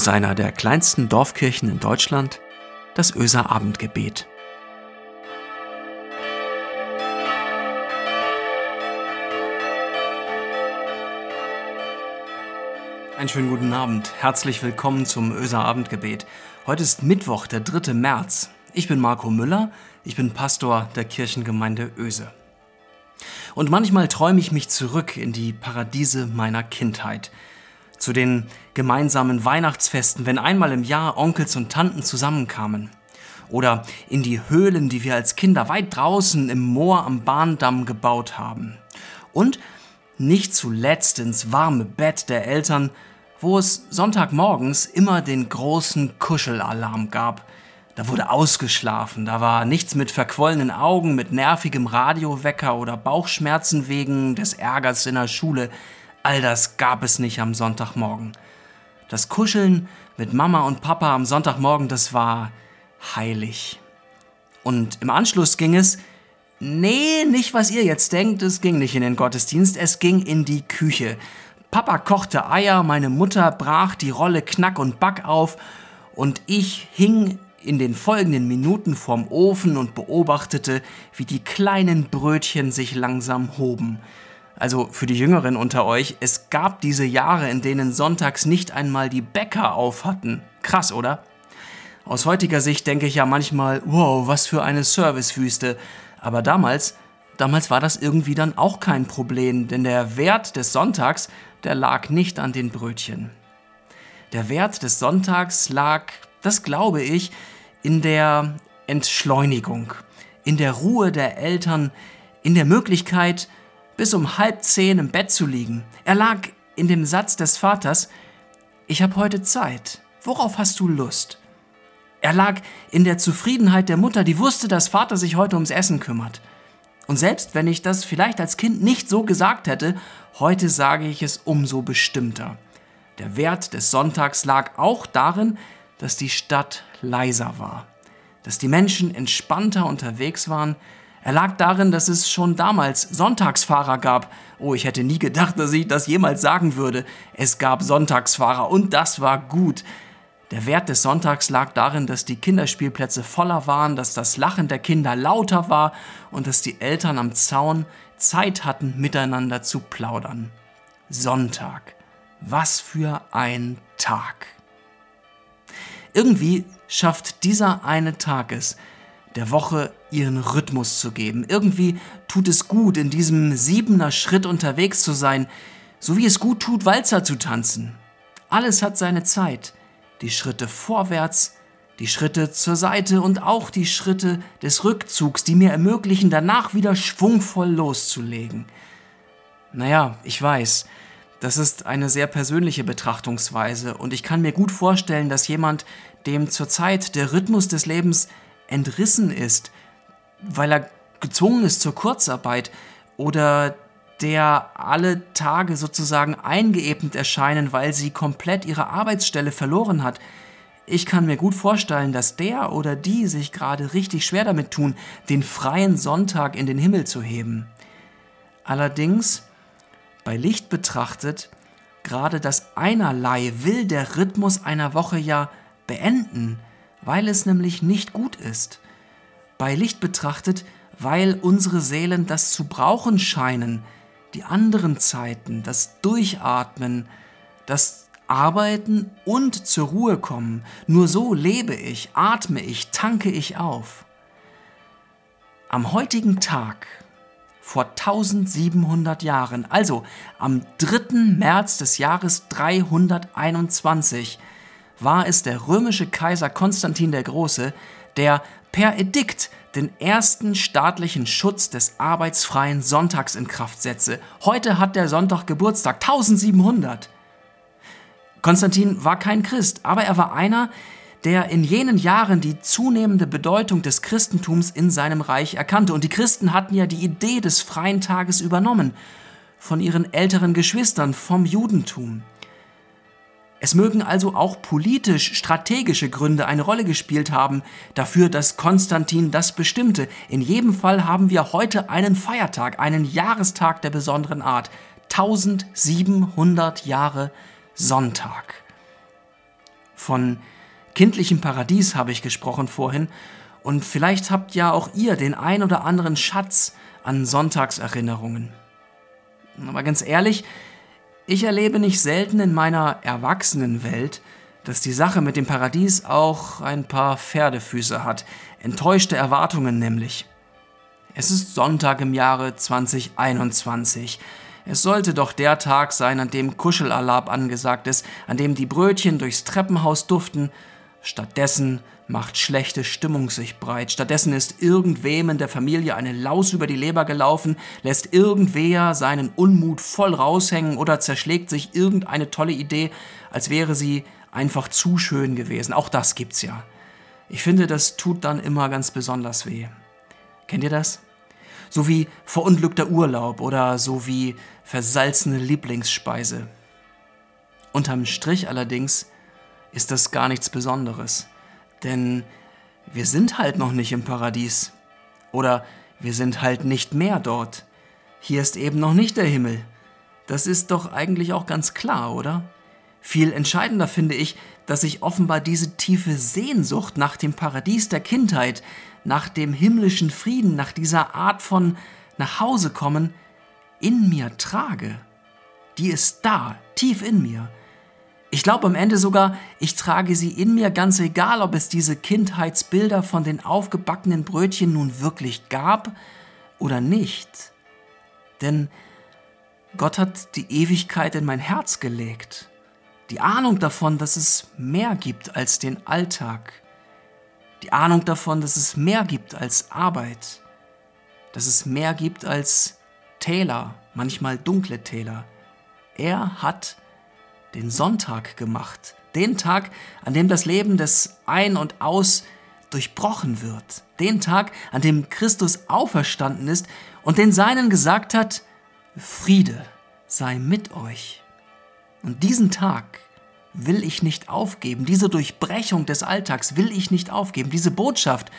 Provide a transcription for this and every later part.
Aus einer der kleinsten Dorfkirchen in Deutschland, das Öser Abendgebet. Einen schönen guten Abend. Herzlich willkommen zum Öser Abendgebet. Heute ist Mittwoch, der 3. März. Ich bin Marco Müller, ich bin Pastor der Kirchengemeinde Öse. Und manchmal träume ich mich zurück in die Paradiese meiner Kindheit. Zu den gemeinsamen Weihnachtsfesten, wenn einmal im Jahr Onkels und Tanten zusammenkamen. Oder in die Höhlen, die wir als Kinder weit draußen im Moor am Bahndamm gebaut haben. Und nicht zuletzt ins warme Bett der Eltern, wo es Sonntagmorgens immer den großen Kuschelalarm gab, da wurde ausgeschlafen, da war nichts mit verquollenen Augen, mit nervigem Radiowecker oder Bauchschmerzen wegen des Ärgers in der Schule. All das gab es nicht am Sonntagmorgen. Das Kuscheln mit Mama und Papa am Sonntagmorgen, das war heilig. Und im Anschluss ging es, nee, nicht was ihr jetzt denkt, es ging nicht in den Gottesdienst, es ging in die Küche. Papa kochte Eier, meine Mutter brach die Rolle Knack und Back auf und ich hing in den folgenden Minuten vorm Ofen und beobachtete, wie die kleinen Brötchen sich langsam hoben. Also für die Jüngeren unter euch, es gab diese Jahre, in denen sonntags nicht einmal die Bäcker auf hatten. Krass, oder? Aus heutiger Sicht denke ich ja manchmal, wow, was für eine Servicewüste. Aber damals, damals war das irgendwie dann auch kein Problem, denn der Wert des Sonntags, der lag nicht an den Brötchen. Der Wert des Sonntags lag das glaube ich, in der Entschleunigung, in der Ruhe der Eltern, in der Möglichkeit, bis um halb zehn im Bett zu liegen. Er lag in dem Satz des Vaters, ich habe heute Zeit, worauf hast du Lust? Er lag in der Zufriedenheit der Mutter, die wusste, dass Vater sich heute ums Essen kümmert. Und selbst wenn ich das vielleicht als Kind nicht so gesagt hätte, heute sage ich es umso bestimmter. Der Wert des Sonntags lag auch darin, dass die Stadt leiser war, dass die Menschen entspannter unterwegs waren. Er lag darin, dass es schon damals Sonntagsfahrer gab. Oh, ich hätte nie gedacht, dass ich das jemals sagen würde. Es gab Sonntagsfahrer und das war gut. Der Wert des Sonntags lag darin, dass die Kinderspielplätze voller waren, dass das Lachen der Kinder lauter war und dass die Eltern am Zaun Zeit hatten, miteinander zu plaudern. Sonntag. Was für ein Tag. Irgendwie schafft dieser eine Tag es, der Woche ihren Rhythmus zu geben. Irgendwie tut es gut, in diesem siebener Schritt unterwegs zu sein, so wie es gut tut, Walzer zu tanzen. Alles hat seine Zeit. Die Schritte vorwärts, die Schritte zur Seite und auch die Schritte des Rückzugs, die mir ermöglichen, danach wieder schwungvoll loszulegen. Naja, ich weiß, das ist eine sehr persönliche Betrachtungsweise und ich kann mir gut vorstellen, dass jemand, dem zurzeit der Rhythmus des Lebens entrissen ist, weil er gezwungen ist zur Kurzarbeit oder der alle Tage sozusagen eingeebnet erscheinen, weil sie komplett ihre Arbeitsstelle verloren hat. Ich kann mir gut vorstellen, dass der oder die sich gerade richtig schwer damit tun, den freien Sonntag in den Himmel zu heben. Allerdings bei Licht betrachtet, gerade das Einerlei will der Rhythmus einer Woche ja beenden, weil es nämlich nicht gut ist. Bei Licht betrachtet, weil unsere Seelen das zu brauchen scheinen, die anderen Zeiten, das Durchatmen, das Arbeiten und zur Ruhe kommen. Nur so lebe ich, atme ich, tanke ich auf. Am heutigen Tag vor 1700 Jahren, also am 3. März des Jahres 321, war es der römische Kaiser Konstantin der Große, der per Edikt den ersten staatlichen Schutz des arbeitsfreien Sonntags in Kraft setze. Heute hat der Sonntag Geburtstag, 1700. Konstantin war kein Christ, aber er war einer, der in jenen Jahren die zunehmende Bedeutung des Christentums in seinem Reich erkannte. Und die Christen hatten ja die Idee des freien Tages übernommen von ihren älteren Geschwistern vom Judentum. Es mögen also auch politisch strategische Gründe eine Rolle gespielt haben dafür, dass Konstantin das bestimmte. In jedem Fall haben wir heute einen Feiertag, einen Jahrestag der besonderen Art. 1700 Jahre Sonntag. Von kindlichem Paradies habe ich gesprochen vorhin, und vielleicht habt ja auch ihr den ein oder anderen Schatz an Sonntagserinnerungen. Aber ganz ehrlich, ich erlebe nicht selten in meiner Erwachsenenwelt, dass die Sache mit dem Paradies auch ein paar Pferdefüße hat, enttäuschte Erwartungen nämlich. Es ist Sonntag im Jahre 2021. Es sollte doch der Tag sein, an dem Kuschelalarm angesagt ist, an dem die Brötchen durchs Treppenhaus duften. Stattdessen macht schlechte Stimmung sich breit. Stattdessen ist irgendwem in der Familie eine Laus über die Leber gelaufen, lässt irgendwer seinen Unmut voll raushängen oder zerschlägt sich irgendeine tolle Idee, als wäre sie einfach zu schön gewesen. Auch das gibt's ja. Ich finde, das tut dann immer ganz besonders weh. Kennt ihr das? So wie verunglückter Urlaub oder so wie versalzene Lieblingsspeise. Unterm Strich allerdings ist das gar nichts Besonderes. Denn wir sind halt noch nicht im Paradies. Oder wir sind halt nicht mehr dort. Hier ist eben noch nicht der Himmel. Das ist doch eigentlich auch ganz klar, oder? Viel entscheidender finde ich, dass sich offenbar diese tiefe Sehnsucht nach dem Paradies der Kindheit, nach dem himmlischen Frieden, nach dieser Art von nach Hause kommen, in mir trage. Die ist da, tief in mir. Ich glaube am Ende sogar, ich trage sie in mir, ganz egal, ob es diese Kindheitsbilder von den aufgebackenen Brötchen nun wirklich gab oder nicht. Denn Gott hat die Ewigkeit in mein Herz gelegt. Die Ahnung davon, dass es mehr gibt als den Alltag. Die Ahnung davon, dass es mehr gibt als Arbeit. Dass es mehr gibt als Täler, manchmal dunkle Täler. Er hat den Sonntag gemacht, den Tag, an dem das Leben des Ein und Aus durchbrochen wird, den Tag, an dem Christus auferstanden ist und den Seinen gesagt hat, Friede sei mit euch. Und diesen Tag will ich nicht aufgeben, diese Durchbrechung des Alltags will ich nicht aufgeben, diese Botschaft,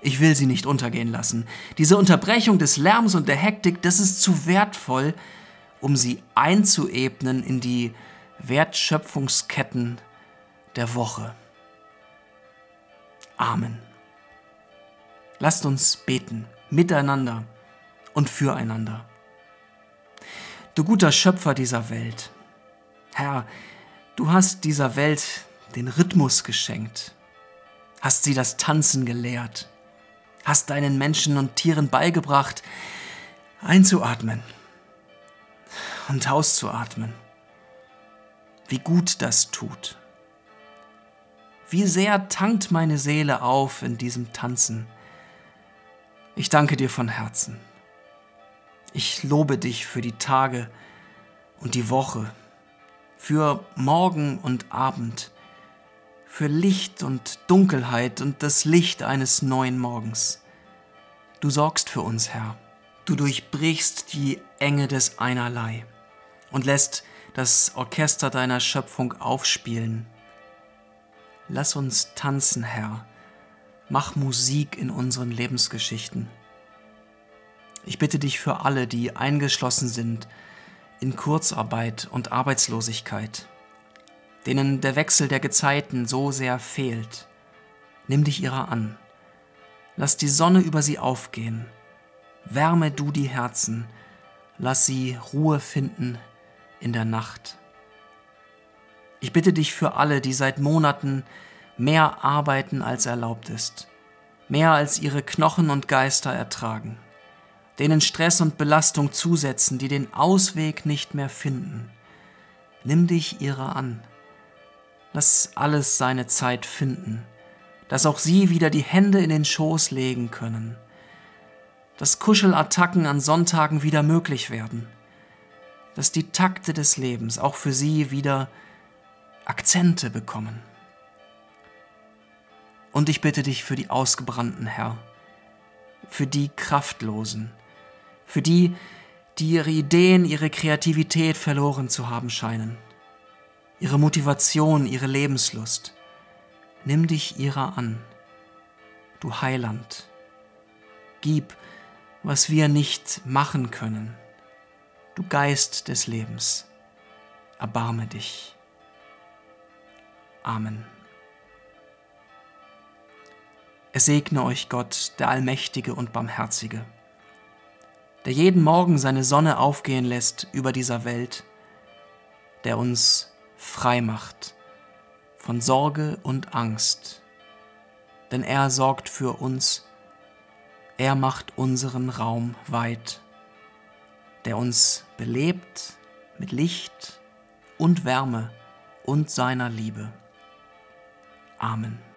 ich will sie nicht untergehen lassen. Diese Unterbrechung des Lärms und der Hektik, das ist zu wertvoll, um sie einzuebnen in die Wertschöpfungsketten der Woche. Amen. Lasst uns beten, miteinander und füreinander. Du guter Schöpfer dieser Welt, Herr, du hast dieser Welt den Rhythmus geschenkt, hast sie das Tanzen gelehrt, hast deinen Menschen und Tieren beigebracht, einzuatmen und auszuatmen wie gut das tut. Wie sehr tankt meine Seele auf in diesem Tanzen. Ich danke dir von Herzen. Ich lobe dich für die Tage und die Woche, für Morgen und Abend, für Licht und Dunkelheit und das Licht eines neuen Morgens. Du sorgst für uns, Herr. Du durchbrichst die Enge des Einerlei und lässt das Orchester deiner Schöpfung aufspielen. Lass uns tanzen, Herr. Mach Musik in unseren Lebensgeschichten. Ich bitte dich für alle, die eingeschlossen sind in Kurzarbeit und Arbeitslosigkeit, denen der Wechsel der Gezeiten so sehr fehlt. Nimm dich ihrer an. Lass die Sonne über sie aufgehen. Wärme du die Herzen. Lass sie Ruhe finden in der Nacht. Ich bitte dich für alle, die seit Monaten mehr arbeiten, als erlaubt ist, mehr als ihre Knochen und Geister ertragen, denen Stress und Belastung zusetzen, die den Ausweg nicht mehr finden. Nimm dich ihrer an. Lass alles seine Zeit finden, dass auch sie wieder die Hände in den Schoß legen können, dass Kuschelattacken an Sonntagen wieder möglich werden dass die Takte des Lebens auch für sie wieder Akzente bekommen. Und ich bitte dich für die Ausgebrannten, Herr, für die Kraftlosen, für die, die ihre Ideen, ihre Kreativität verloren zu haben scheinen, ihre Motivation, ihre Lebenslust. Nimm dich ihrer an, du Heiland. Gib, was wir nicht machen können du Geist des Lebens, erbarme dich. Amen. Es segne euch Gott, der Allmächtige und Barmherzige, der jeden Morgen seine Sonne aufgehen lässt über dieser Welt, der uns frei macht von Sorge und Angst, denn er sorgt für uns, er macht unseren Raum weit, der uns belebt mit Licht und Wärme und seiner Liebe. Amen.